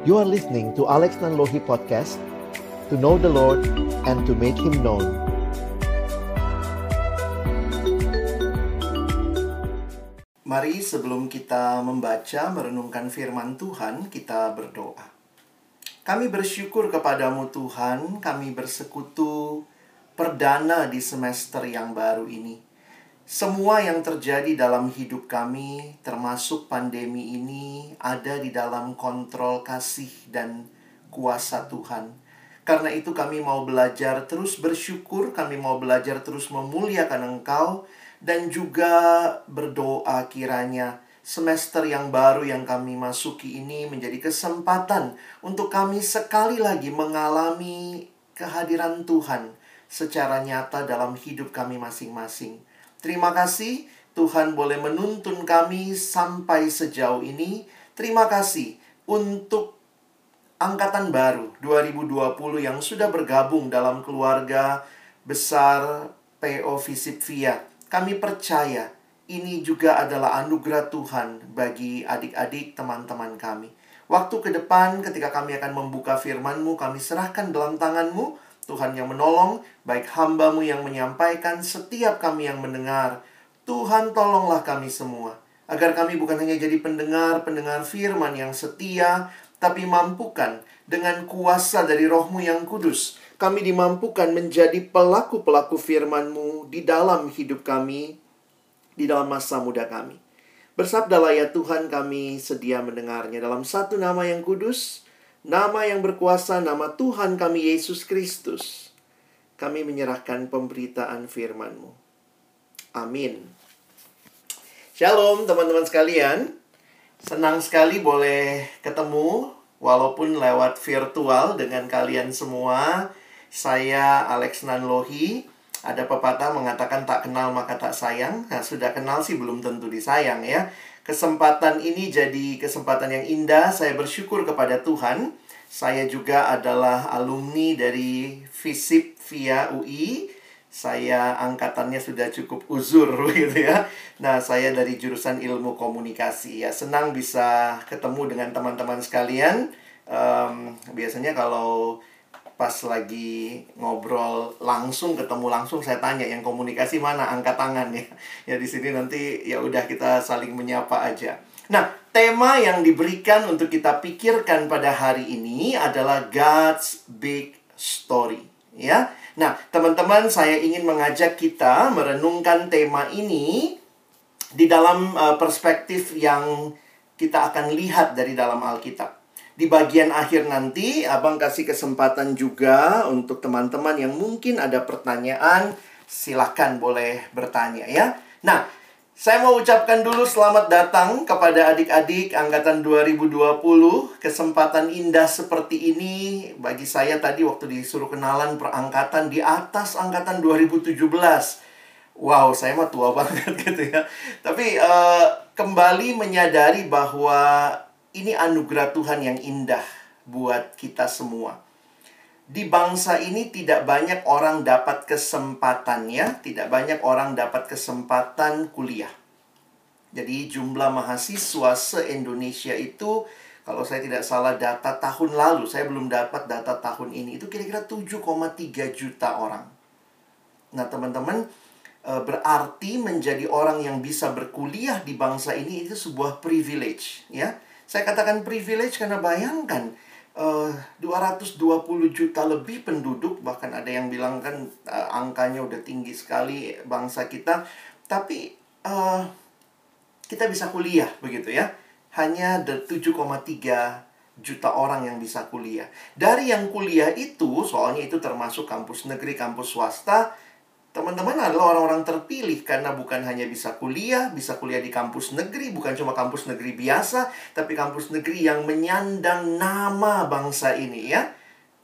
You are listening to Alex Nanlohi Podcast To know the Lord and to make Him known. Mari sebelum kita membaca merenungkan firman Tuhan Kita berdoa. Kami bersyukur kepadamu Tuhan. Kami bersekutu perdana di semester yang baru ini semua yang terjadi dalam hidup kami, termasuk pandemi ini, ada di dalam kontrol kasih dan kuasa Tuhan. Karena itu, kami mau belajar terus bersyukur, kami mau belajar terus memuliakan Engkau, dan juga berdoa kiranya semester yang baru yang kami masuki ini menjadi kesempatan untuk kami sekali lagi mengalami kehadiran Tuhan secara nyata dalam hidup kami masing-masing. Terima kasih Tuhan boleh menuntun kami sampai sejauh ini. Terima kasih untuk angkatan baru 2020 yang sudah bergabung dalam keluarga besar PO Visip Via. Kami percaya ini juga adalah anugerah Tuhan bagi adik-adik teman-teman kami. Waktu ke depan ketika kami akan membuka firman-Mu, kami serahkan dalam tangan-Mu Tuhan yang menolong, baik hambamu yang menyampaikan, setiap kami yang mendengar. Tuhan tolonglah kami semua, agar kami bukan hanya jadi pendengar-pendengar firman yang setia, tapi mampukan dengan kuasa dari rohmu yang kudus. Kami dimampukan menjadi pelaku-pelaku firman-Mu di dalam hidup kami, di dalam masa muda kami. Bersabdalah ya Tuhan kami sedia mendengarnya dalam satu nama yang kudus, nama yang berkuasa, nama Tuhan kami Yesus Kristus, kami menyerahkan pemberitaan firman-Mu. Amin. Shalom teman-teman sekalian. Senang sekali boleh ketemu walaupun lewat virtual dengan kalian semua. Saya Alex Nanlohi. Ada pepatah mengatakan tak kenal maka tak sayang. Nah, sudah kenal sih belum tentu disayang ya. Kesempatan ini jadi kesempatan yang indah. Saya bersyukur kepada Tuhan. Saya juga adalah alumni dari FISIP via UI. Saya angkatannya sudah cukup uzur gitu ya. Nah, saya dari jurusan ilmu komunikasi ya. Senang bisa ketemu dengan teman-teman sekalian. Um, biasanya kalau pas lagi ngobrol langsung ketemu langsung saya tanya yang komunikasi mana angkat tangan ya ya di sini nanti ya udah kita saling menyapa aja nah tema yang diberikan untuk kita pikirkan pada hari ini adalah God's big story ya nah teman-teman saya ingin mengajak kita merenungkan tema ini di dalam uh, perspektif yang kita akan lihat dari dalam Alkitab di bagian akhir nanti, Abang kasih kesempatan juga untuk teman-teman yang mungkin ada pertanyaan, silahkan boleh bertanya ya. Nah, saya mau ucapkan dulu selamat datang kepada adik-adik angkatan 2020. Kesempatan indah seperti ini bagi saya tadi waktu disuruh kenalan perangkatan di atas angkatan 2017. Wow, saya mah tua banget gitu ya. Tapi uh, kembali menyadari bahwa ini anugerah Tuhan yang indah buat kita semua. Di bangsa ini tidak banyak orang dapat kesempatannya, tidak banyak orang dapat kesempatan kuliah. Jadi jumlah mahasiswa se-Indonesia itu kalau saya tidak salah data tahun lalu, saya belum dapat data tahun ini, itu kira-kira 7,3 juta orang. Nah, teman-teman, eh, berarti menjadi orang yang bisa berkuliah di bangsa ini itu sebuah privilege, ya saya katakan privilege karena bayangkan uh, 220 juta lebih penduduk bahkan ada yang bilang kan uh, angkanya udah tinggi sekali bangsa kita. Tapi uh, kita bisa kuliah begitu ya. Hanya 7,3 juta orang yang bisa kuliah. Dari yang kuliah itu soalnya itu termasuk kampus negeri kampus swasta Teman-teman adalah orang-orang terpilih karena bukan hanya bisa kuliah, bisa kuliah di kampus negeri, bukan cuma kampus negeri biasa, tapi kampus negeri yang menyandang nama bangsa ini ya.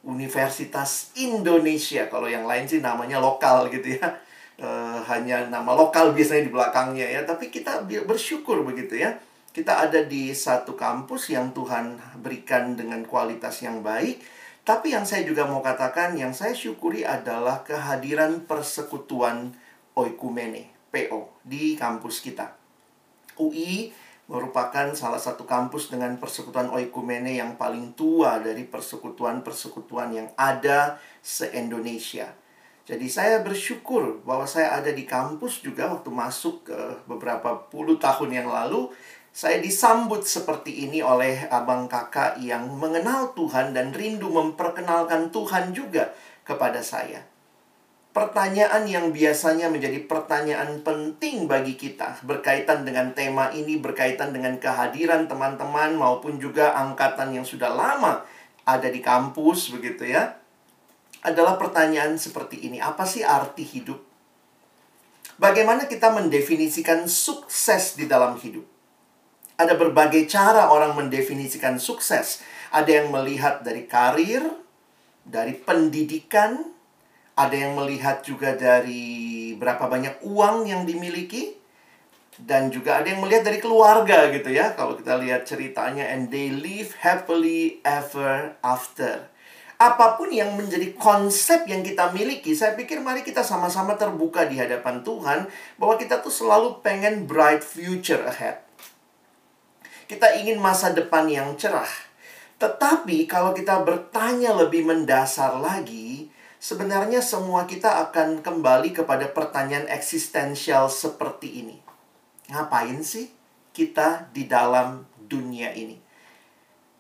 Universitas Indonesia, kalau yang lain sih namanya lokal gitu ya. E, hanya nama lokal biasanya di belakangnya ya, tapi kita bersyukur begitu ya. Kita ada di satu kampus yang Tuhan berikan dengan kualitas yang baik tapi yang saya juga mau katakan, yang saya syukuri adalah kehadiran persekutuan Oikumene, PO, di kampus kita. UI merupakan salah satu kampus dengan persekutuan oikumene yang paling tua dari persekutuan-persekutuan yang ada se-Indonesia. Jadi saya bersyukur bahwa saya ada di kampus juga waktu masuk ke beberapa puluh tahun yang lalu. Saya disambut seperti ini oleh abang kakak yang mengenal Tuhan dan rindu memperkenalkan Tuhan juga kepada saya. Pertanyaan yang biasanya menjadi pertanyaan penting bagi kita berkaitan dengan tema ini, berkaitan dengan kehadiran teman-teman maupun juga angkatan yang sudah lama ada di kampus begitu ya adalah pertanyaan seperti ini. Apa sih arti hidup? Bagaimana kita mendefinisikan sukses di dalam hidup? Ada berbagai cara orang mendefinisikan sukses. Ada yang melihat dari karir, dari pendidikan, ada yang melihat juga dari berapa banyak uang yang dimiliki, dan juga ada yang melihat dari keluarga gitu ya. Kalau kita lihat ceritanya, and they live happily ever after apa pun yang menjadi konsep yang kita miliki, saya pikir mari kita sama-sama terbuka di hadapan Tuhan bahwa kita tuh selalu pengen bright future ahead. Kita ingin masa depan yang cerah. Tetapi kalau kita bertanya lebih mendasar lagi, sebenarnya semua kita akan kembali kepada pertanyaan eksistensial seperti ini. Ngapain sih kita di dalam dunia ini?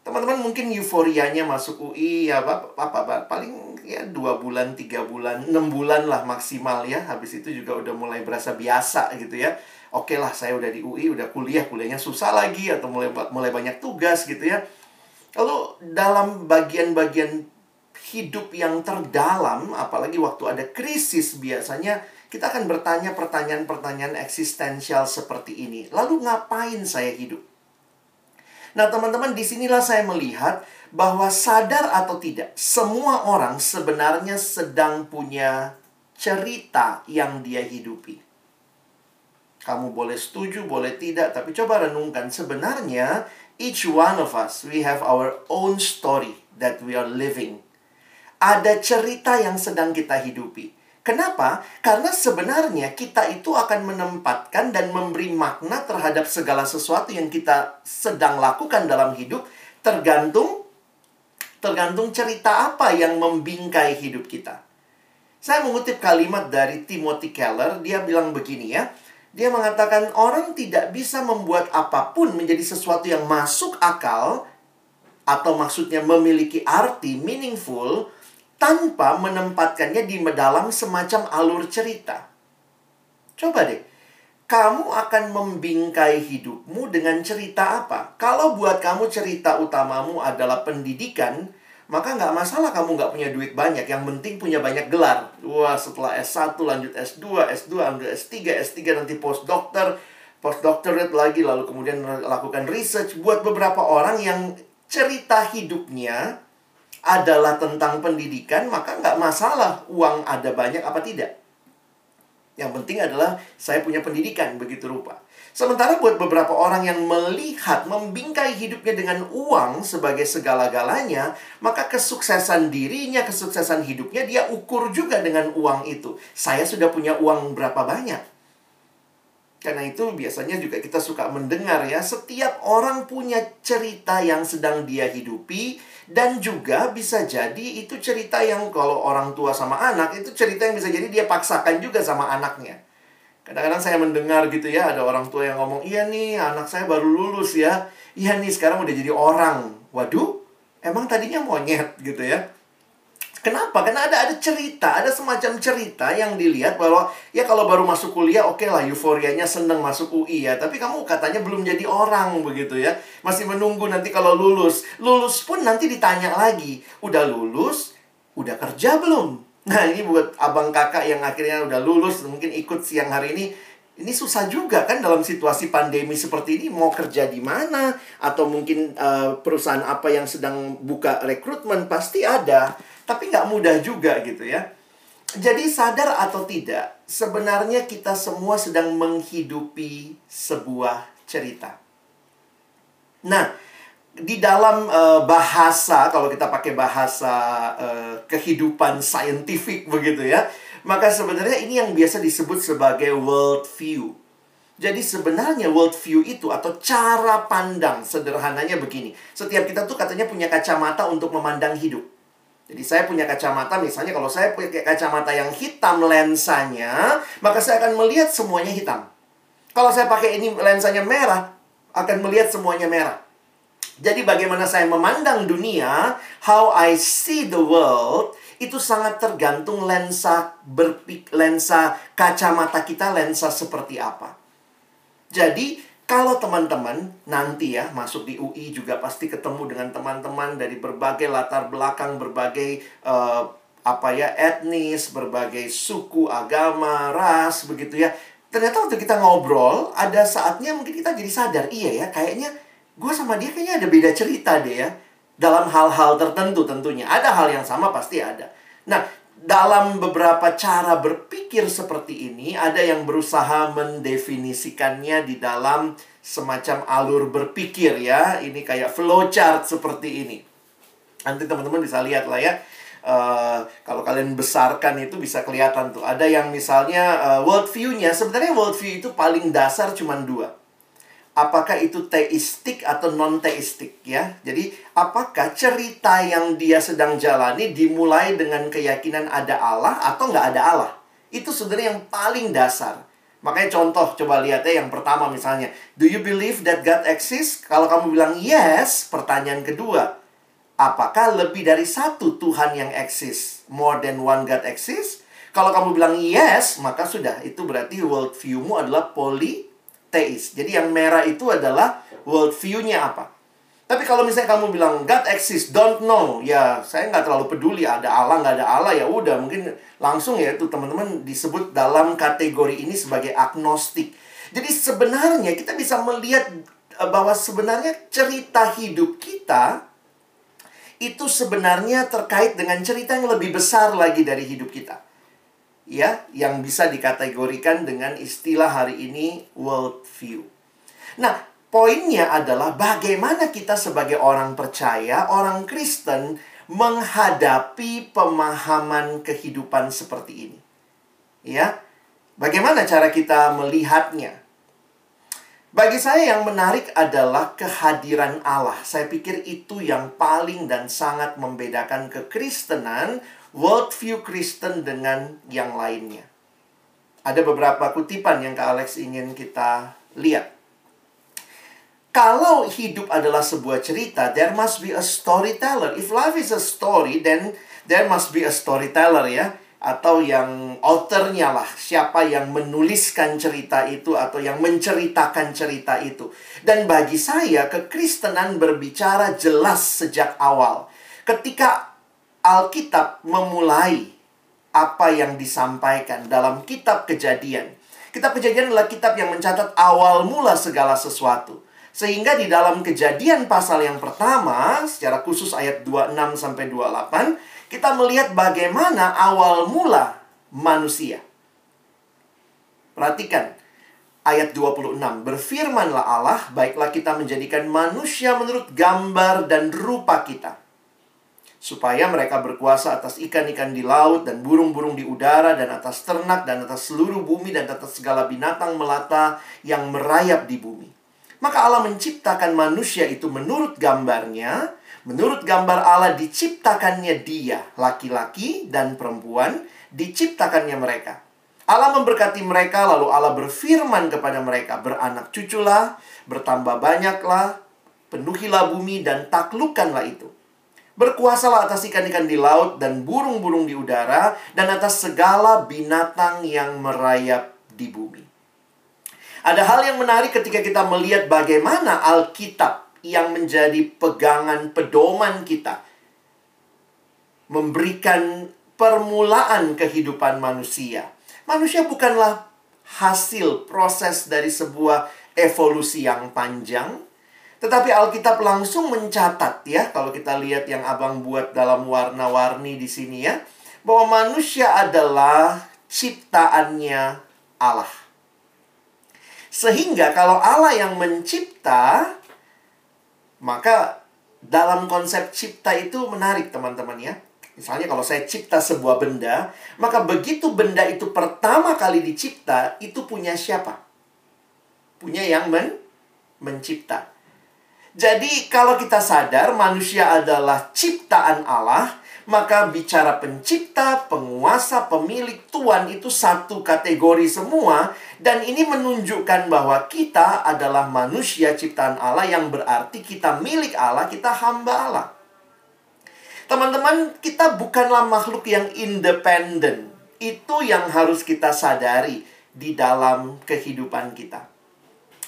teman-teman mungkin euforianya masuk UI ya apa, apa, apa paling ya dua bulan tiga bulan enam bulan lah maksimal ya habis itu juga udah mulai berasa biasa gitu ya oke lah saya udah di UI udah kuliah kuliahnya susah lagi atau mulai mulai banyak tugas gitu ya. Lalu dalam bagian-bagian hidup yang terdalam apalagi waktu ada krisis biasanya kita akan bertanya pertanyaan-pertanyaan eksistensial seperti ini. Lalu ngapain saya hidup? Nah, teman-teman, di sinilah saya melihat bahwa sadar atau tidak, semua orang sebenarnya sedang punya cerita yang dia hidupi. Kamu boleh setuju, boleh tidak, tapi coba renungkan. Sebenarnya, each one of us, we have our own story that we are living. Ada cerita yang sedang kita hidupi. Kenapa? Karena sebenarnya kita itu akan menempatkan dan memberi makna terhadap segala sesuatu yang kita sedang lakukan dalam hidup tergantung tergantung cerita apa yang membingkai hidup kita. Saya mengutip kalimat dari Timothy Keller, dia bilang begini ya. Dia mengatakan orang tidak bisa membuat apa pun menjadi sesuatu yang masuk akal atau maksudnya memiliki arti meaningful tanpa menempatkannya di dalam semacam alur cerita. Coba deh, kamu akan membingkai hidupmu dengan cerita apa? Kalau buat kamu cerita utamamu adalah pendidikan, maka nggak masalah kamu nggak punya duit banyak. Yang penting punya banyak gelar. Wah, setelah S1 lanjut S2, S2 lanjut S3, S3 nanti postdokter, postdoctorate lagi, lalu kemudian lakukan research. Buat beberapa orang yang cerita hidupnya adalah tentang pendidikan, maka nggak masalah uang ada banyak apa tidak. Yang penting adalah saya punya pendidikan begitu rupa. Sementara buat beberapa orang yang melihat, membingkai hidupnya dengan uang sebagai segala-galanya, maka kesuksesan dirinya, kesuksesan hidupnya dia ukur juga dengan uang itu. Saya sudah punya uang berapa banyak? Karena itu biasanya juga kita suka mendengar ya, setiap orang punya cerita yang sedang dia hidupi, dan juga bisa jadi itu cerita yang kalau orang tua sama anak itu cerita yang bisa jadi dia paksakan juga sama anaknya. Kadang-kadang saya mendengar gitu ya, ada orang tua yang ngomong, iya nih anak saya baru lulus ya. Iya nih sekarang udah jadi orang. Waduh, emang tadinya monyet gitu ya. Kenapa? Karena ada ada cerita, ada semacam cerita yang dilihat bahwa ya kalau baru masuk kuliah oke okay lah euforianya seneng masuk UI ya, tapi kamu katanya belum jadi orang begitu ya. Masih menunggu nanti kalau lulus. Lulus pun nanti ditanya lagi, udah lulus, udah kerja belum? Nah, ini buat abang kakak yang akhirnya udah lulus mungkin ikut siang hari ini ini susah juga kan dalam situasi pandemi seperti ini mau kerja di mana atau mungkin uh, perusahaan apa yang sedang buka rekrutmen pasti ada tapi nggak mudah juga gitu ya. Jadi sadar atau tidak, sebenarnya kita semua sedang menghidupi sebuah cerita. Nah, di dalam uh, bahasa, kalau kita pakai bahasa uh, kehidupan saintifik begitu ya, maka sebenarnya ini yang biasa disebut sebagai world view. Jadi sebenarnya world view itu atau cara pandang sederhananya begini. Setiap kita tuh katanya punya kacamata untuk memandang hidup. Jadi saya punya kacamata misalnya kalau saya punya kacamata yang hitam lensanya, maka saya akan melihat semuanya hitam. Kalau saya pakai ini lensanya merah, akan melihat semuanya merah. Jadi bagaimana saya memandang dunia, how I see the world, itu sangat tergantung lensa berpik lensa kacamata kita lensa seperti apa. Jadi, kalau teman-teman nanti ya masuk di UI juga pasti ketemu dengan teman-teman dari berbagai latar belakang, berbagai uh, apa ya etnis, berbagai suku, agama, ras begitu ya. Ternyata waktu kita ngobrol, ada saatnya mungkin kita jadi sadar, iya ya, kayaknya gue sama dia kayaknya ada beda cerita deh ya. Dalam hal-hal tertentu tentunya. Ada hal yang sama pasti ada. Nah, dalam beberapa cara berpikir seperti ini, ada yang berusaha mendefinisikannya di dalam semacam alur berpikir ya. Ini kayak flowchart seperti ini. Nanti teman-teman bisa lihat lah ya. Uh, kalau kalian besarkan itu bisa kelihatan tuh. Ada yang misalnya uh, world view-nya, sebenarnya world view itu paling dasar cuma dua apakah itu teistik atau non teistik ya. Jadi apakah cerita yang dia sedang jalani dimulai dengan keyakinan ada Allah atau nggak ada Allah? Itu sebenarnya yang paling dasar. Makanya contoh coba lihat ya yang pertama misalnya, do you believe that God exists? Kalau kamu bilang yes, pertanyaan kedua, apakah lebih dari satu Tuhan yang eksis? More than one God exists? Kalau kamu bilang yes, maka sudah itu berarti world view-mu adalah poly teis. Jadi yang merah itu adalah world view-nya apa. Tapi kalau misalnya kamu bilang God exists, don't know, ya saya nggak terlalu peduli ada Allah nggak ada Allah ya udah mungkin langsung ya itu teman-teman disebut dalam kategori ini sebagai agnostik. Jadi sebenarnya kita bisa melihat eh, bahwa sebenarnya cerita hidup kita itu sebenarnya terkait dengan cerita yang lebih besar lagi dari hidup kita ya yang bisa dikategorikan dengan istilah hari ini world view. Nah, poinnya adalah bagaimana kita sebagai orang percaya, orang Kristen menghadapi pemahaman kehidupan seperti ini. Ya. Bagaimana cara kita melihatnya? Bagi saya yang menarik adalah kehadiran Allah. Saya pikir itu yang paling dan sangat membedakan kekristenan worldview Kristen dengan yang lainnya. Ada beberapa kutipan yang Kak Alex ingin kita lihat. Kalau hidup adalah sebuah cerita, there must be a storyteller. If life is a story, then there must be a storyteller ya. Atau yang authornya lah, siapa yang menuliskan cerita itu atau yang menceritakan cerita itu. Dan bagi saya, kekristenan berbicara jelas sejak awal. Ketika Alkitab memulai apa yang disampaikan dalam kitab Kejadian. Kitab Kejadian adalah kitab yang mencatat awal mula segala sesuatu. Sehingga di dalam Kejadian pasal yang pertama, secara khusus ayat 26 sampai 28, kita melihat bagaimana awal mula manusia. Perhatikan ayat 26. Berfirmanlah Allah, baiklah kita menjadikan manusia menurut gambar dan rupa kita supaya mereka berkuasa atas ikan-ikan di laut dan burung-burung di udara dan atas ternak dan atas seluruh bumi dan atas segala binatang melata yang merayap di bumi. Maka Allah menciptakan manusia itu menurut gambarnya, menurut gambar Allah diciptakannya dia, laki-laki dan perempuan, diciptakannya mereka. Allah memberkati mereka, lalu Allah berfirman kepada mereka, beranak cuculah, bertambah banyaklah, penuhilah bumi dan taklukkanlah itu. Berkuasalah atas ikan-ikan di laut dan burung-burung di udara dan atas segala binatang yang merayap di bumi. Ada hal yang menarik ketika kita melihat bagaimana Alkitab yang menjadi pegangan pedoman kita memberikan permulaan kehidupan manusia. Manusia bukanlah hasil proses dari sebuah evolusi yang panjang, tetapi Alkitab langsung mencatat ya, kalau kita lihat yang Abang buat dalam warna-warni di sini ya, bahwa manusia adalah ciptaannya Allah. Sehingga kalau Allah yang mencipta, maka dalam konsep cipta itu menarik teman-teman ya. Misalnya kalau saya cipta sebuah benda, maka begitu benda itu pertama kali dicipta, itu punya siapa? punya yang men mencipta. Jadi kalau kita sadar manusia adalah ciptaan Allah, maka bicara pencipta, penguasa, pemilik, tuan itu satu kategori semua dan ini menunjukkan bahwa kita adalah manusia ciptaan Allah yang berarti kita milik Allah, kita hamba Allah. Teman-teman, kita bukanlah makhluk yang independen. Itu yang harus kita sadari di dalam kehidupan kita.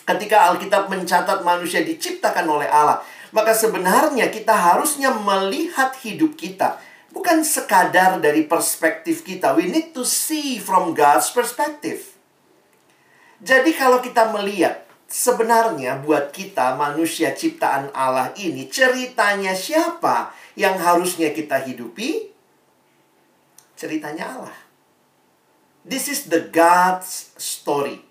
Ketika Alkitab mencatat manusia diciptakan oleh Allah, maka sebenarnya kita harusnya melihat hidup kita bukan sekadar dari perspektif kita. We need to see from God's perspective. Jadi kalau kita melihat sebenarnya buat kita manusia ciptaan Allah ini ceritanya siapa yang harusnya kita hidupi? Ceritanya Allah. This is the God's story.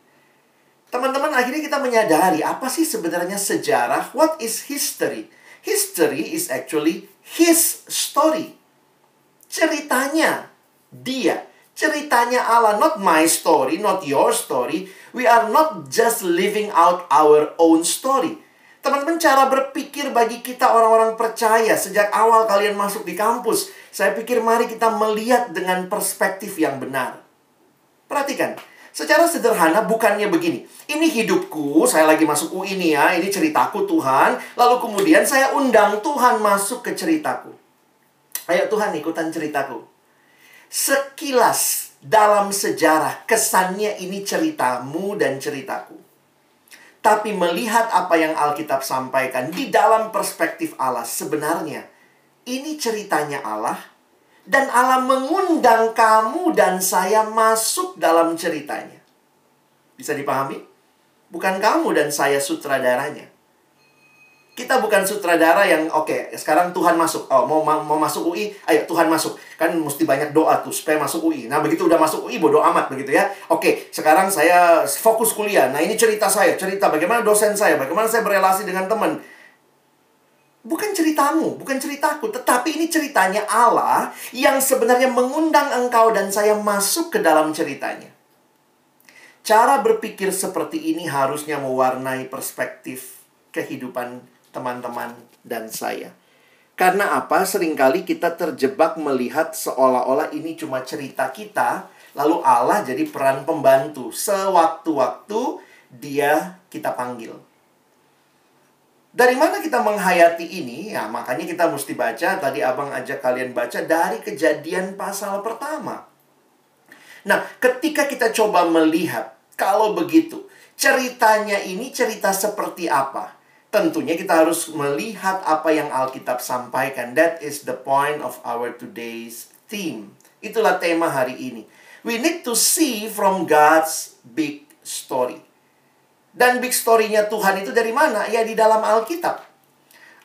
Teman-teman, akhirnya kita menyadari apa sih sebenarnya sejarah? What is history? History is actually his story. Ceritanya dia, ceritanya Allah, not my story, not your story. We are not just living out our own story. Teman-teman, cara berpikir bagi kita orang-orang percaya sejak awal kalian masuk di kampus, saya pikir mari kita melihat dengan perspektif yang benar. Perhatikan, Secara sederhana bukannya begini. Ini hidupku, saya lagi masuk UI ini ya, ini ceritaku Tuhan. Lalu kemudian saya undang Tuhan masuk ke ceritaku. Ayo Tuhan ikutan ceritaku. Sekilas dalam sejarah kesannya ini ceritamu dan ceritaku. Tapi melihat apa yang Alkitab sampaikan di dalam perspektif Allah sebenarnya ini ceritanya Allah dan Allah mengundang kamu dan saya masuk dalam ceritanya. Bisa dipahami? Bukan kamu dan saya sutradaranya. Kita bukan sutradara yang oke, okay, sekarang Tuhan masuk. Oh, mau mau masuk UI, ayo Tuhan masuk. Kan mesti banyak doa tuh supaya masuk UI. Nah, begitu udah masuk UI bodo amat begitu ya. Oke, okay, sekarang saya fokus kuliah. Nah, ini cerita saya, cerita bagaimana dosen saya, bagaimana saya berelasi dengan teman bukan ceritamu, bukan ceritaku, tetapi ini ceritanya Allah yang sebenarnya mengundang engkau dan saya masuk ke dalam ceritanya. Cara berpikir seperti ini harusnya mewarnai perspektif kehidupan teman-teman dan saya. Karena apa? Seringkali kita terjebak melihat seolah-olah ini cuma cerita kita, lalu Allah jadi peran pembantu. Sewaktu-waktu dia kita panggil. Dari mana kita menghayati ini? Ya, makanya kita mesti baca. Tadi abang ajak kalian baca dari kejadian pasal pertama. Nah, ketika kita coba melihat, kalau begitu, ceritanya ini cerita seperti apa? Tentunya kita harus melihat apa yang Alkitab sampaikan. That is the point of our today's theme. Itulah tema hari ini. We need to see from God's big story. Dan big story-nya Tuhan itu dari mana? Ya di dalam Alkitab.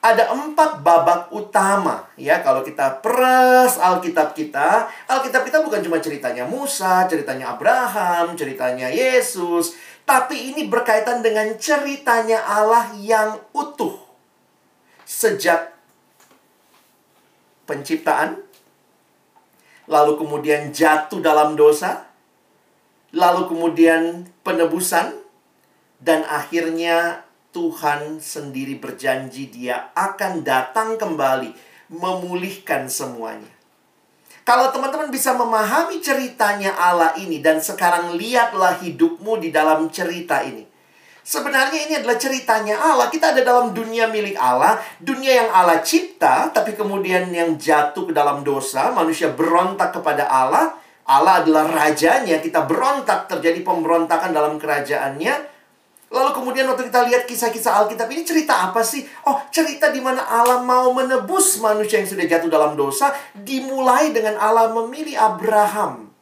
Ada empat babak utama ya kalau kita peras Alkitab kita. Alkitab kita bukan cuma ceritanya Musa, ceritanya Abraham, ceritanya Yesus. Tapi ini berkaitan dengan ceritanya Allah yang utuh. Sejak penciptaan, lalu kemudian jatuh dalam dosa, lalu kemudian penebusan, dan akhirnya Tuhan sendiri berjanji dia akan datang kembali memulihkan semuanya. Kalau teman-teman bisa memahami ceritanya Allah ini dan sekarang lihatlah hidupmu di dalam cerita ini. Sebenarnya ini adalah ceritanya Allah. Kita ada dalam dunia milik Allah, dunia yang Allah cipta, tapi kemudian yang jatuh ke dalam dosa, manusia berontak kepada Allah. Allah adalah rajanya, kita berontak, terjadi pemberontakan dalam kerajaannya. Lalu kemudian waktu kita lihat kisah-kisah Alkitab ini cerita apa sih? Oh, cerita di mana Allah mau menebus manusia yang sudah jatuh dalam dosa, dimulai dengan Allah memilih Abraham.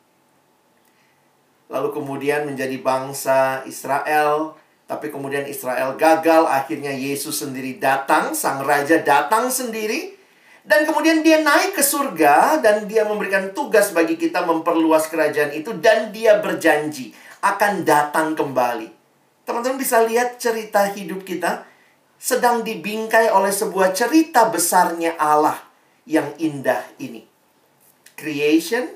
Lalu kemudian menjadi bangsa Israel, tapi kemudian Israel gagal, akhirnya Yesus sendiri datang, sang raja datang sendiri, dan kemudian dia naik ke surga dan dia memberikan tugas bagi kita memperluas kerajaan itu dan dia berjanji akan datang kembali. Teman-teman bisa lihat cerita hidup kita sedang dibingkai oleh sebuah cerita besarnya Allah yang indah ini. Creation,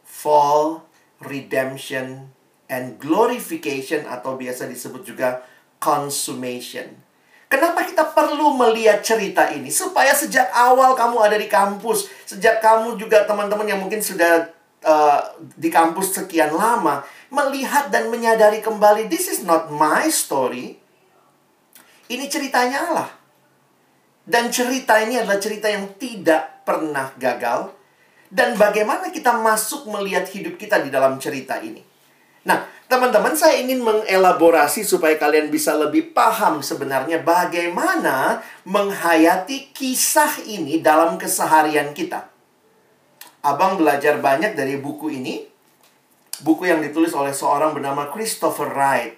fall, redemption, and glorification atau biasa disebut juga consummation. Kenapa kita perlu melihat cerita ini? Supaya sejak awal kamu ada di kampus, sejak kamu juga teman-teman yang mungkin sudah uh, di kampus sekian lama, melihat dan menyadari kembali, this is not my story. Ini ceritanya Allah. Dan cerita ini adalah cerita yang tidak pernah gagal. Dan bagaimana kita masuk melihat hidup kita di dalam cerita ini. Nah, teman-teman, saya ingin mengelaborasi supaya kalian bisa lebih paham sebenarnya bagaimana menghayati kisah ini dalam keseharian kita. Abang belajar banyak dari buku ini. Buku yang ditulis oleh seorang bernama Christopher Wright.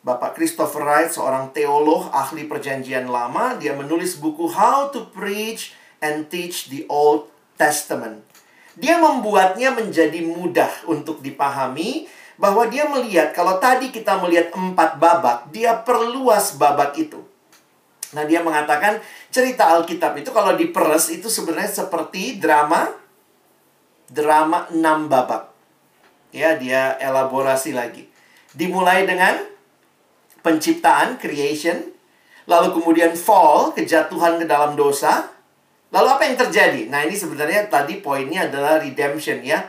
Bapak Christopher Wright, seorang teolog ahli perjanjian lama, dia menulis buku How to Preach and Teach the Old Testament. Dia membuatnya menjadi mudah untuk dipahami bahwa dia melihat kalau tadi kita melihat empat babak, dia perluas babak itu. Nah, dia mengatakan cerita Alkitab itu kalau diperes itu sebenarnya seperti drama drama enam babak. Ya, dia elaborasi lagi. Dimulai dengan penciptaan, creation, lalu kemudian fall, kejatuhan ke dalam dosa, Lalu apa yang terjadi? Nah, ini sebenarnya tadi poinnya adalah redemption ya.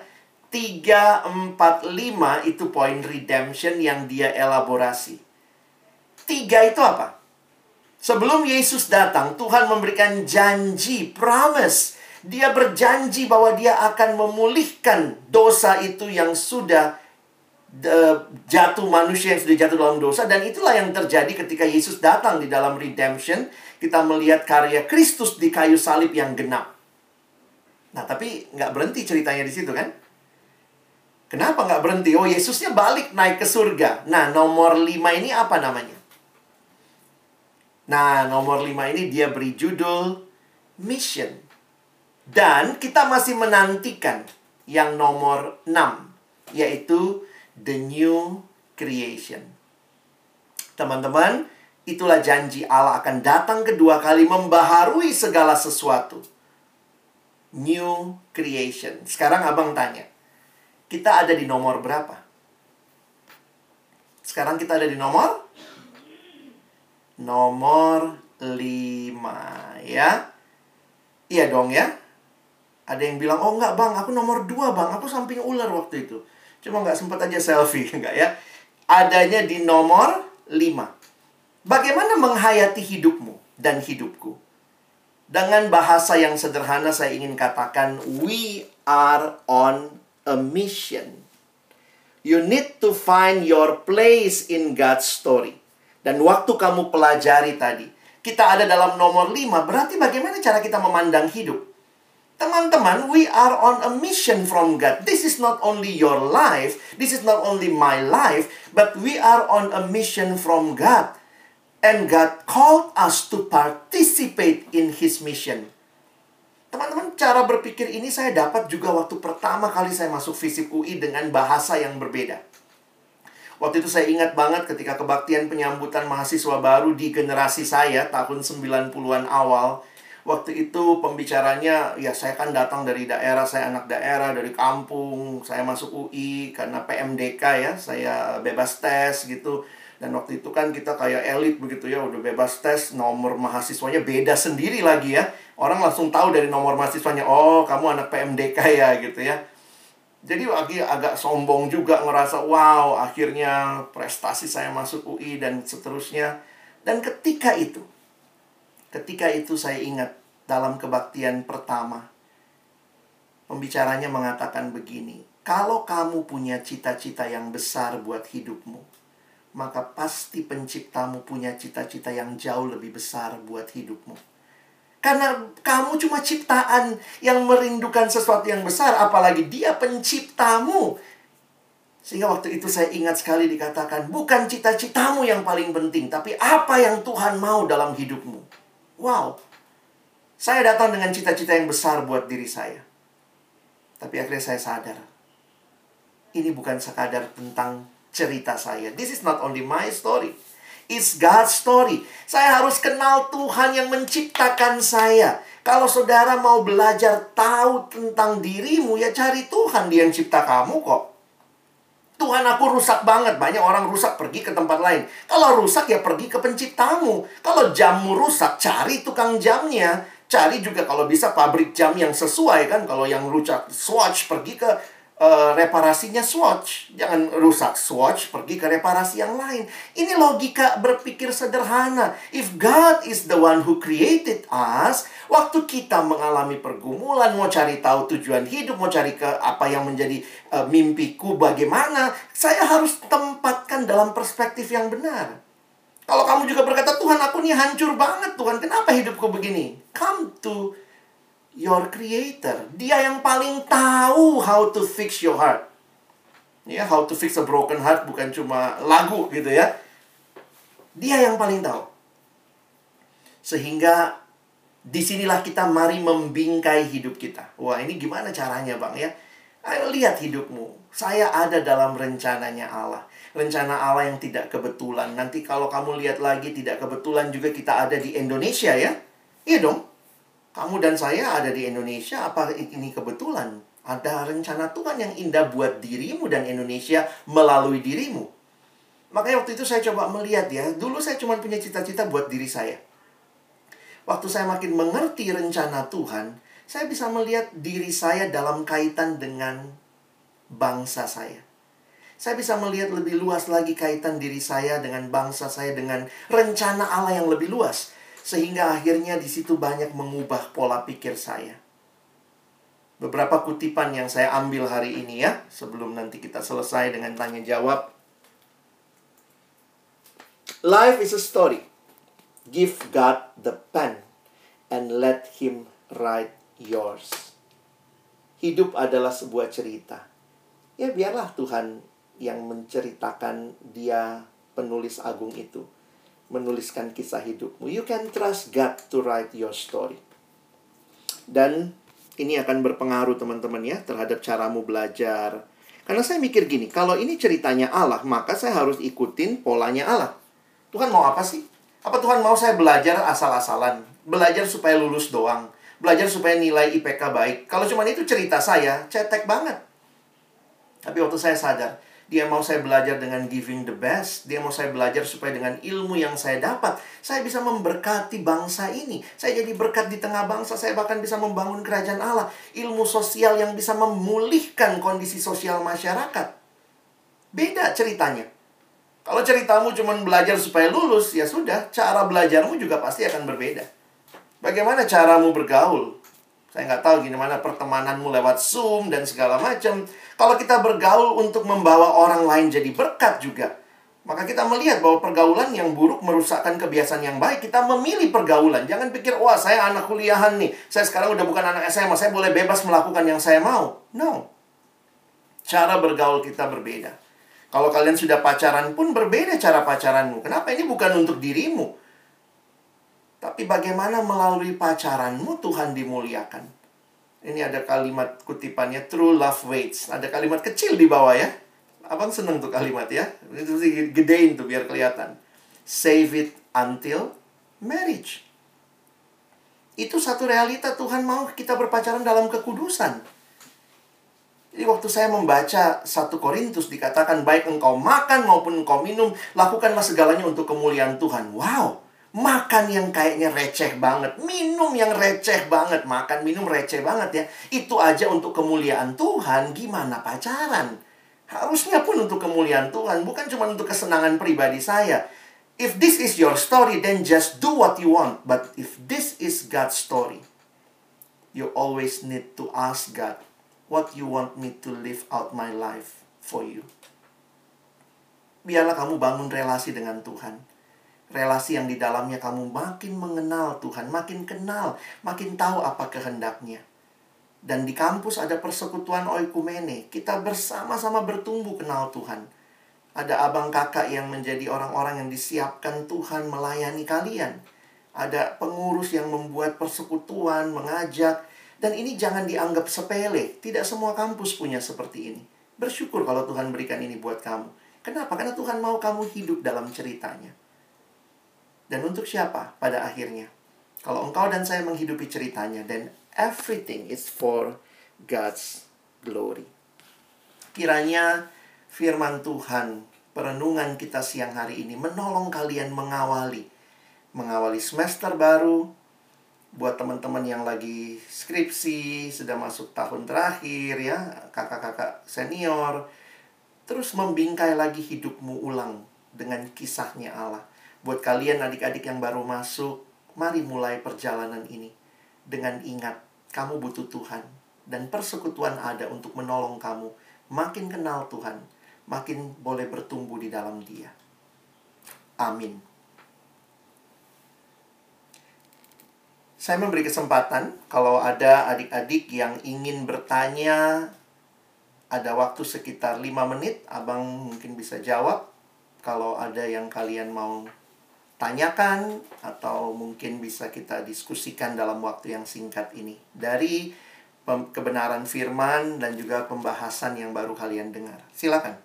3, 4, 5 itu poin redemption yang dia elaborasi. Tiga itu apa? Sebelum Yesus datang, Tuhan memberikan janji, promise. Dia berjanji bahwa dia akan memulihkan dosa itu yang sudah jatuh manusia yang sudah jatuh dalam dosa. Dan itulah yang terjadi ketika Yesus datang di dalam redemption kita melihat karya Kristus di kayu salib yang genap. Nah, tapi nggak berhenti ceritanya di situ kan? Kenapa nggak berhenti? Oh, Yesusnya balik naik ke surga. Nah, nomor lima ini apa namanya? Nah, nomor lima ini dia beri judul Mission. Dan kita masih menantikan yang nomor enam, yaitu The New Creation. Teman-teman, Itulah janji Allah akan datang kedua kali membaharui segala sesuatu. New creation. Sekarang abang tanya. Kita ada di nomor berapa? Sekarang kita ada di nomor? Nomor 5 ya. Iya dong ya. Ada yang bilang, oh enggak bang, aku nomor 2 bang. Aku samping ular waktu itu. Cuma nggak sempat aja selfie, enggak ya. Adanya di nomor 5. Bagaimana menghayati hidupmu dan hidupku? Dengan bahasa yang sederhana saya ingin katakan we are on a mission. You need to find your place in God's story. Dan waktu kamu pelajari tadi, kita ada dalam nomor 5, berarti bagaimana cara kita memandang hidup? Teman-teman, we are on a mission from God. This is not only your life, this is not only my life, but we are on a mission from God. And God called us to participate in His mission. Teman-teman, cara berpikir ini saya dapat juga waktu pertama kali saya masuk FISIP UI dengan bahasa yang berbeda. Waktu itu saya ingat banget ketika kebaktian penyambutan mahasiswa baru di generasi saya tahun 90-an awal. Waktu itu pembicaranya, ya saya kan datang dari daerah, saya anak daerah, dari kampung, saya masuk UI karena PMDK ya, saya bebas tes gitu dan waktu itu kan kita kayak elit begitu ya, udah bebas tes, nomor mahasiswanya beda sendiri lagi ya. Orang langsung tahu dari nomor mahasiswanya, oh kamu anak PMDK ya gitu ya. Jadi lagi agak sombong juga ngerasa, wow akhirnya prestasi saya masuk UI dan seterusnya. Dan ketika itu, ketika itu saya ingat dalam kebaktian pertama, pembicaranya mengatakan begini, kalau kamu punya cita-cita yang besar buat hidupmu, maka pasti penciptamu punya cita-cita yang jauh lebih besar buat hidupmu. Karena kamu cuma ciptaan yang merindukan sesuatu yang besar, apalagi dia penciptamu. Sehingga waktu itu saya ingat sekali dikatakan, bukan cita-citamu yang paling penting, tapi apa yang Tuhan mau dalam hidupmu. Wow, saya datang dengan cita-cita yang besar buat diri saya. Tapi akhirnya saya sadar, ini bukan sekadar tentang cerita saya. This is not only my story. It's God's story. Saya harus kenal Tuhan yang menciptakan saya. Kalau saudara mau belajar tahu tentang dirimu, ya cari Tuhan dia yang cipta kamu kok. Tuhan aku rusak banget. Banyak orang rusak pergi ke tempat lain. Kalau rusak ya pergi ke penciptamu. Kalau jammu rusak, cari tukang jamnya. Cari juga kalau bisa pabrik jam yang sesuai kan. Kalau yang rusak Swatch pergi ke uh, reparasinya Swatch. Jangan rusak Swatch, pergi ke reparasi yang lain. Ini logika berpikir sederhana. If God is the one who created us, waktu kita mengalami pergumulan, mau cari tahu tujuan hidup, mau cari ke apa yang menjadi uh, mimpiku bagaimana, saya harus tempatkan dalam perspektif yang benar. Kalau kamu juga berkata, Tuhan aku nih hancur banget Tuhan, kenapa hidupku begini? Come to your creator. Dia yang paling tahu how to fix your heart. Ya, how to fix a broken heart bukan cuma lagu gitu ya. Dia yang paling tahu. Sehingga di sinilah kita mari membingkai hidup kita. Wah ini gimana caranya bang ya? Ayo lihat hidupmu. Saya ada dalam rencananya Allah. Rencana Allah yang tidak kebetulan. Nanti kalau kamu lihat lagi tidak kebetulan juga kita ada di Indonesia ya. Iya dong. Kamu dan saya ada di Indonesia, apa ini kebetulan? Ada rencana Tuhan yang indah buat dirimu dan Indonesia melalui dirimu. Makanya waktu itu saya coba melihat ya, dulu saya cuma punya cita-cita buat diri saya. Waktu saya makin mengerti rencana Tuhan, saya bisa melihat diri saya dalam kaitan dengan bangsa saya. Saya bisa melihat lebih luas lagi kaitan diri saya dengan bangsa saya dengan rencana Allah yang lebih luas. Sehingga akhirnya di situ banyak mengubah pola pikir saya. Beberapa kutipan yang saya ambil hari ini ya, sebelum nanti kita selesai dengan tanya jawab. Life is a story. Give God the pen and let him write yours. Hidup adalah sebuah cerita. Ya biarlah Tuhan yang menceritakan dia penulis agung itu menuliskan kisah hidupmu. You can trust God to write your story. Dan ini akan berpengaruh teman-teman ya terhadap caramu belajar. Karena saya mikir gini, kalau ini ceritanya Allah, maka saya harus ikutin polanya Allah. Tuhan mau apa sih? Apa Tuhan mau saya belajar asal-asalan? Belajar supaya lulus doang. Belajar supaya nilai IPK baik. Kalau cuma itu cerita saya, cetek banget. Tapi waktu saya sadar, dia mau saya belajar dengan giving the best. Dia mau saya belajar supaya dengan ilmu yang saya dapat, saya bisa memberkati bangsa ini. Saya jadi berkat di tengah bangsa, saya bahkan bisa membangun kerajaan Allah. Ilmu sosial yang bisa memulihkan kondisi sosial masyarakat. Beda ceritanya. Kalau ceritamu cuma belajar supaya lulus, ya sudah, cara belajarmu juga pasti akan berbeda. Bagaimana caramu bergaul? Saya nggak tahu gimana pertemananmu lewat Zoom dan segala macam. Kalau kita bergaul untuk membawa orang lain jadi berkat juga, maka kita melihat bahwa pergaulan yang buruk merusakkan kebiasaan yang baik. Kita memilih pergaulan. Jangan pikir, wah saya anak kuliahan nih. Saya sekarang udah bukan anak SMA. Saya boleh bebas melakukan yang saya mau. No. Cara bergaul kita berbeda. Kalau kalian sudah pacaran pun berbeda cara pacaranmu. Kenapa? Ini bukan untuk dirimu. Tapi bagaimana melalui pacaranmu Tuhan dimuliakan. Ini ada kalimat kutipannya true love waits. Ada kalimat kecil di bawah ya. Abang seneng tuh kalimat ya. Itu gedein tuh biar kelihatan. Save it until marriage. Itu satu realita Tuhan mau kita berpacaran dalam kekudusan. Jadi waktu saya membaca satu Korintus dikatakan baik engkau makan maupun engkau minum, lakukanlah segalanya untuk kemuliaan Tuhan. Wow, Makan yang kayaknya receh banget, minum yang receh banget, makan minum receh banget ya. Itu aja untuk kemuliaan Tuhan, gimana pacaran? Harusnya pun untuk kemuliaan Tuhan, bukan cuma untuk kesenangan pribadi saya. If this is your story, then just do what you want. But if this is God's story, you always need to ask God, what you want me to live out my life for you. Biarlah kamu bangun relasi dengan Tuhan relasi yang di dalamnya kamu makin mengenal Tuhan, makin kenal, makin tahu apa kehendaknya. Dan di kampus ada persekutuan oikumene, kita bersama-sama bertumbuh kenal Tuhan. Ada abang kakak yang menjadi orang-orang yang disiapkan Tuhan melayani kalian. Ada pengurus yang membuat persekutuan, mengajak, dan ini jangan dianggap sepele. Tidak semua kampus punya seperti ini. Bersyukur kalau Tuhan berikan ini buat kamu. Kenapa? Karena Tuhan mau kamu hidup dalam ceritanya. Dan untuk siapa pada akhirnya? Kalau engkau dan saya menghidupi ceritanya, then everything is for God's glory. Kiranya firman Tuhan, perenungan kita siang hari ini menolong kalian mengawali mengawali semester baru buat teman-teman yang lagi skripsi, sudah masuk tahun terakhir ya, kakak-kakak senior, terus membingkai lagi hidupmu ulang dengan kisahnya Allah. Buat kalian adik-adik yang baru masuk, mari mulai perjalanan ini dengan ingat kamu butuh Tuhan dan persekutuan ada untuk menolong kamu makin kenal Tuhan, makin boleh bertumbuh di dalam Dia. Amin. Saya memberi kesempatan kalau ada adik-adik yang ingin bertanya ada waktu sekitar 5 menit, Abang mungkin bisa jawab. Kalau ada yang kalian mau tanyakan atau mungkin bisa kita diskusikan dalam waktu yang singkat ini dari kebenaran firman dan juga pembahasan yang baru kalian dengar. Silakan.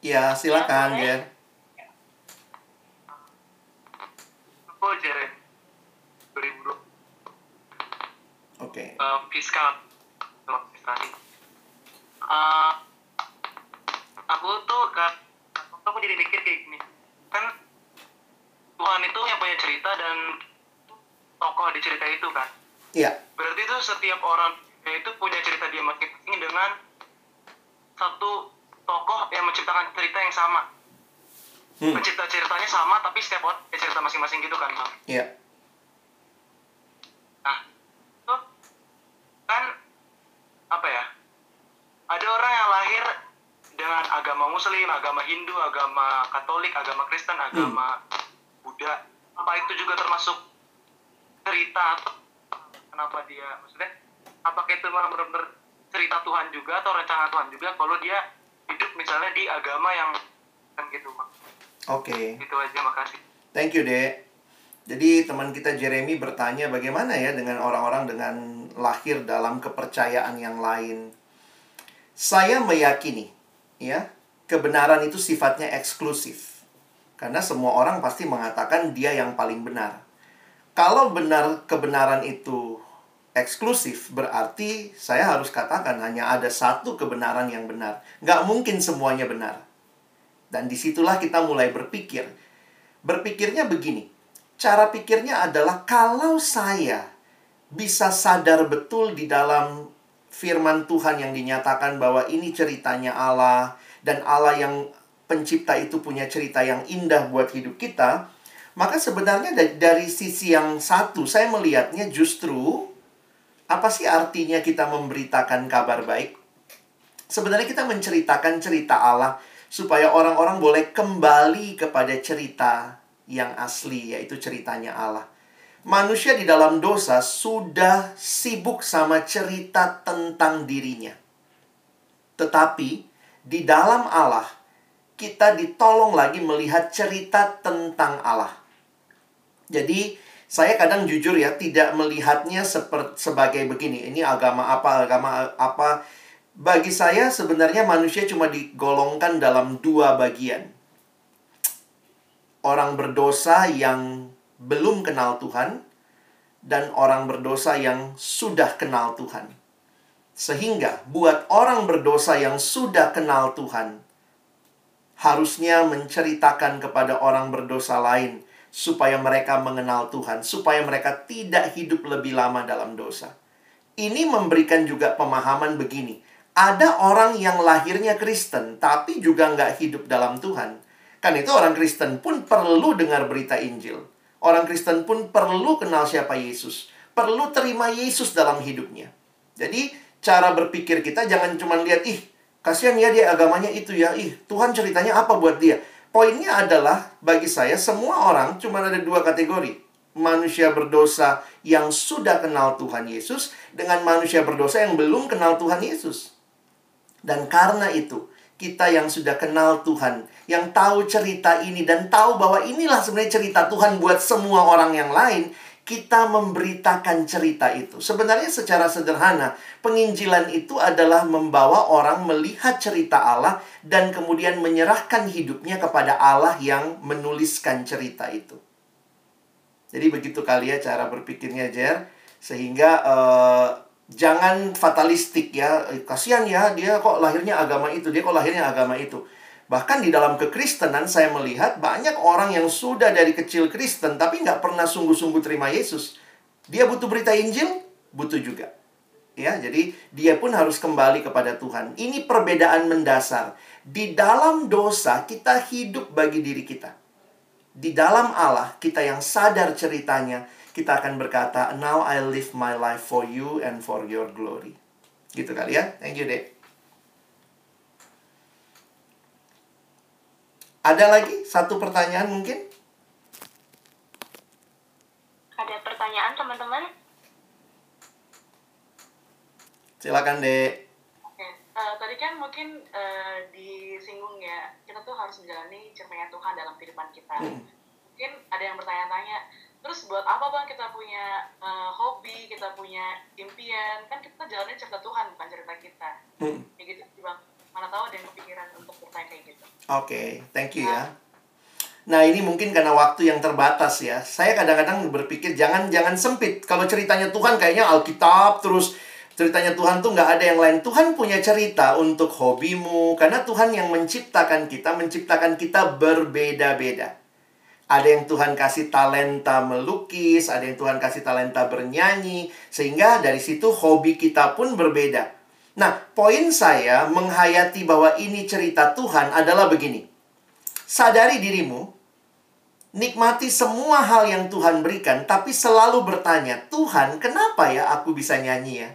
Ya, silakan, ya. 2020. Oke. Okay. Uh, fiskal. Uh, aku tuh kan aku jadi mikir kayak gini. Kan Tuhan itu yang punya cerita dan tokoh di cerita itu kan. Iya. Berarti itu setiap orang itu punya cerita dia masing-masing dengan satu tokoh yang menciptakan cerita yang sama. Hmm. pencipta ceritanya sama tapi setiap orang punya cerita masing-masing gitu kan bang? Iya. Nah itu kan apa ya? Ada orang yang lahir dengan agama Muslim, agama Hindu, agama Katolik, agama Kristen, agama hmm. Buddha, apa itu juga termasuk cerita kenapa dia maksudnya apakah itu benar-benar cerita Tuhan juga atau rencana Tuhan juga kalau dia hidup misalnya di agama yang kan gitu Oke. Okay. Itu aja makasih. Thank you, Dek. Jadi teman kita Jeremy bertanya bagaimana ya dengan orang-orang dengan lahir dalam kepercayaan yang lain. Saya meyakini ya, kebenaran itu sifatnya eksklusif. Karena semua orang pasti mengatakan dia yang paling benar. Kalau benar kebenaran itu eksklusif, berarti saya harus katakan hanya ada satu kebenaran yang benar. Nggak mungkin semuanya benar. Dan di situlah kita mulai berpikir. Berpikirnya begini, cara pikirnya adalah kalau saya bisa sadar betul di dalam firman Tuhan yang dinyatakan bahwa ini ceritanya Allah dan Allah yang pencipta itu punya cerita yang indah buat hidup kita, maka sebenarnya dari, sisi yang satu saya melihatnya justru apa sih artinya kita memberitakan kabar baik? Sebenarnya kita menceritakan cerita Allah supaya orang-orang boleh kembali kepada cerita yang asli yaitu ceritanya Allah manusia di dalam dosa sudah sibuk sama cerita tentang dirinya. Tetapi di dalam Allah, kita ditolong lagi melihat cerita tentang Allah. Jadi, saya kadang jujur ya, tidak melihatnya seperti sebagai begini. Ini agama apa, agama apa. Bagi saya sebenarnya manusia cuma digolongkan dalam dua bagian. Orang berdosa yang belum kenal Tuhan dan orang berdosa yang sudah kenal Tuhan. Sehingga buat orang berdosa yang sudah kenal Tuhan harusnya menceritakan kepada orang berdosa lain supaya mereka mengenal Tuhan, supaya mereka tidak hidup lebih lama dalam dosa. Ini memberikan juga pemahaman begini. Ada orang yang lahirnya Kristen, tapi juga nggak hidup dalam Tuhan. Kan itu orang Kristen pun perlu dengar berita Injil. Orang Kristen pun perlu kenal siapa Yesus. Perlu terima Yesus dalam hidupnya. Jadi, cara berpikir kita jangan cuma lihat, ih, kasihan ya dia agamanya itu ya. Ih, Tuhan ceritanya apa buat dia? Poinnya adalah, bagi saya, semua orang cuma ada dua kategori. Manusia berdosa yang sudah kenal Tuhan Yesus dengan manusia berdosa yang belum kenal Tuhan Yesus. Dan karena itu, kita yang sudah kenal Tuhan, yang tahu cerita ini dan tahu bahwa inilah sebenarnya cerita Tuhan buat semua orang yang lain, kita memberitakan cerita itu. Sebenarnya secara sederhana, penginjilan itu adalah membawa orang melihat cerita Allah dan kemudian menyerahkan hidupnya kepada Allah yang menuliskan cerita itu. Jadi begitu kali ya cara berpikirnya Jer, sehingga uh, Jangan fatalistik ya. Kasihan ya, dia kok lahirnya agama itu, dia kok lahirnya agama itu. Bahkan di dalam kekristenan saya melihat banyak orang yang sudah dari kecil Kristen tapi nggak pernah sungguh-sungguh terima Yesus. Dia butuh berita Injil, butuh juga. Ya, jadi dia pun harus kembali kepada Tuhan. Ini perbedaan mendasar. Di dalam dosa kita hidup bagi diri kita. Di dalam Allah kita yang sadar ceritanya, kita akan berkata, "Now I live my life for you and for your glory." Gitu kali ya. Thank you, Dek. Ada lagi satu pertanyaan mungkin? Ada pertanyaan teman-teman? Silakan, Dek. Eh, tadi kan mungkin eh, disinggung ya, kita tuh harus menjalani cerminan Tuhan dalam kehidupan kita. Hmm. Mungkin ada yang bertanya-tanya, terus buat apa bang kita punya eh, hobi, kita punya impian? Kan kita jalanin cerita Tuhan, bukan cerita kita. Hmm. Kayak gitu sih bang. Mana tahu ada yang kepikiran untuk bertanya kayak gitu. Oke, thank you ya. Nah, ini mungkin karena waktu yang terbatas ya. Saya kadang-kadang berpikir jangan jangan sempit. Kalau ceritanya Tuhan kayaknya Alkitab terus ceritanya Tuhan tuh nggak ada yang lain. Tuhan punya cerita untuk hobimu karena Tuhan yang menciptakan kita, menciptakan kita berbeda-beda. Ada yang Tuhan kasih talenta melukis, ada yang Tuhan kasih talenta bernyanyi, sehingga dari situ hobi kita pun berbeda. Nah, poin saya menghayati bahwa ini cerita Tuhan adalah begini. Sadari dirimu, nikmati semua hal yang Tuhan berikan, tapi selalu bertanya, Tuhan, kenapa ya aku bisa nyanyi ya?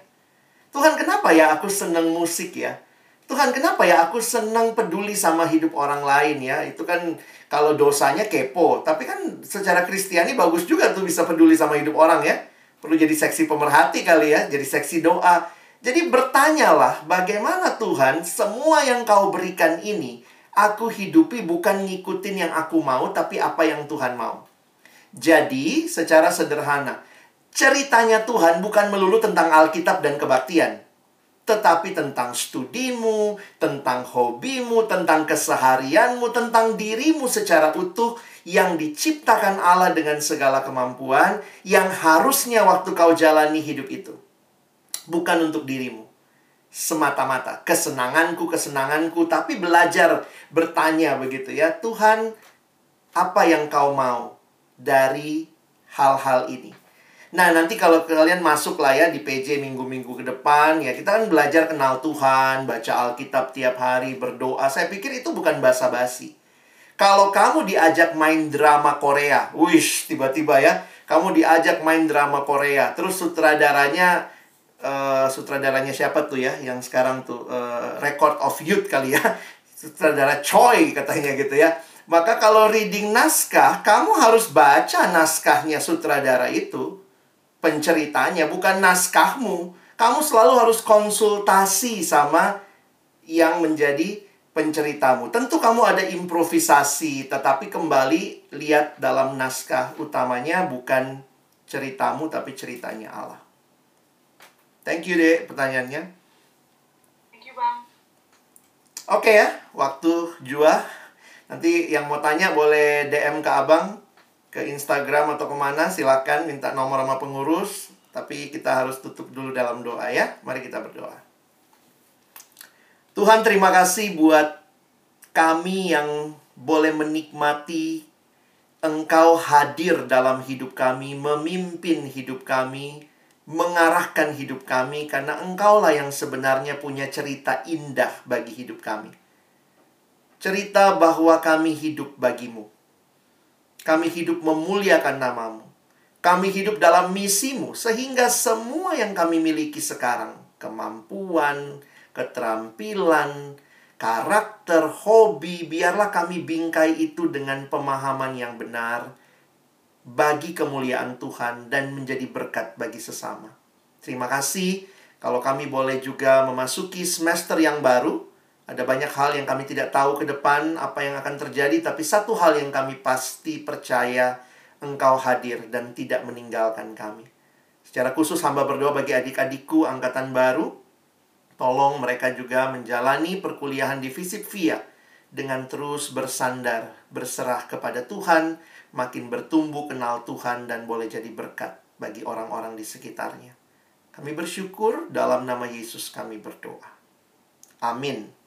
Tuhan, kenapa ya aku senang musik ya? Tuhan, kenapa ya aku senang peduli sama hidup orang lain ya? Itu kan kalau dosanya kepo, tapi kan secara Kristiani bagus juga tuh bisa peduli sama hidup orang ya. Perlu jadi seksi pemerhati kali ya, jadi seksi doa. Jadi bertanyalah, bagaimana Tuhan semua yang kau berikan ini, aku hidupi bukan ngikutin yang aku mau, tapi apa yang Tuhan mau. Jadi, secara sederhana, ceritanya Tuhan bukan melulu tentang Alkitab dan kebaktian. Tetapi tentang studimu, tentang hobimu, tentang keseharianmu, tentang dirimu secara utuh yang diciptakan Allah dengan segala kemampuan yang harusnya waktu kau jalani hidup itu bukan untuk dirimu. Semata-mata kesenanganku, kesenanganku, tapi belajar bertanya begitu ya, Tuhan, apa yang kau mau dari hal-hal ini? Nah, nanti kalau kalian masuk lah ya di PJ minggu-minggu ke depan, ya kita kan belajar kenal Tuhan, baca Alkitab tiap hari, berdoa. Saya pikir itu bukan basa-basi. Kalau kamu diajak main drama Korea, wish, tiba-tiba ya, kamu diajak main drama Korea, terus sutradaranya uh, sutradaranya siapa tuh ya yang sekarang tuh uh, Record of Youth kali ya sutradara Choi katanya gitu ya maka kalau reading naskah kamu harus baca naskahnya sutradara itu penceritanya bukan naskahmu kamu selalu harus konsultasi sama yang menjadi penceritamu tentu kamu ada improvisasi tetapi kembali lihat dalam naskah utamanya bukan ceritamu tapi ceritanya Allah Thank you, Dek, pertanyaannya. Thank you bang. Oke ya, waktu jua. Nanti yang mau tanya boleh DM ke Abang ke Instagram atau ke mana silakan minta nomor sama pengurus tapi kita harus tutup dulu dalam doa ya mari kita berdoa Tuhan terima kasih buat kami yang boleh menikmati Engkau hadir dalam hidup kami memimpin hidup kami mengarahkan hidup kami karena engkaulah yang sebenarnya punya cerita indah bagi hidup kami. Cerita bahwa kami hidup bagimu. Kami hidup memuliakan namamu. Kami hidup dalam misimu sehingga semua yang kami miliki sekarang, kemampuan, keterampilan, karakter, hobi, biarlah kami bingkai itu dengan pemahaman yang benar bagi kemuliaan Tuhan dan menjadi berkat bagi sesama. Terima kasih kalau kami boleh juga memasuki semester yang baru. Ada banyak hal yang kami tidak tahu ke depan apa yang akan terjadi, tapi satu hal yang kami pasti percaya Engkau hadir dan tidak meninggalkan kami. Secara khusus hamba berdoa bagi adik-adikku angkatan baru, tolong mereka juga menjalani perkuliahan di Visip Via dengan terus bersandar, berserah kepada Tuhan, makin bertumbuh kenal Tuhan dan boleh jadi berkat bagi orang-orang di sekitarnya. Kami bersyukur dalam nama Yesus kami berdoa. Amin.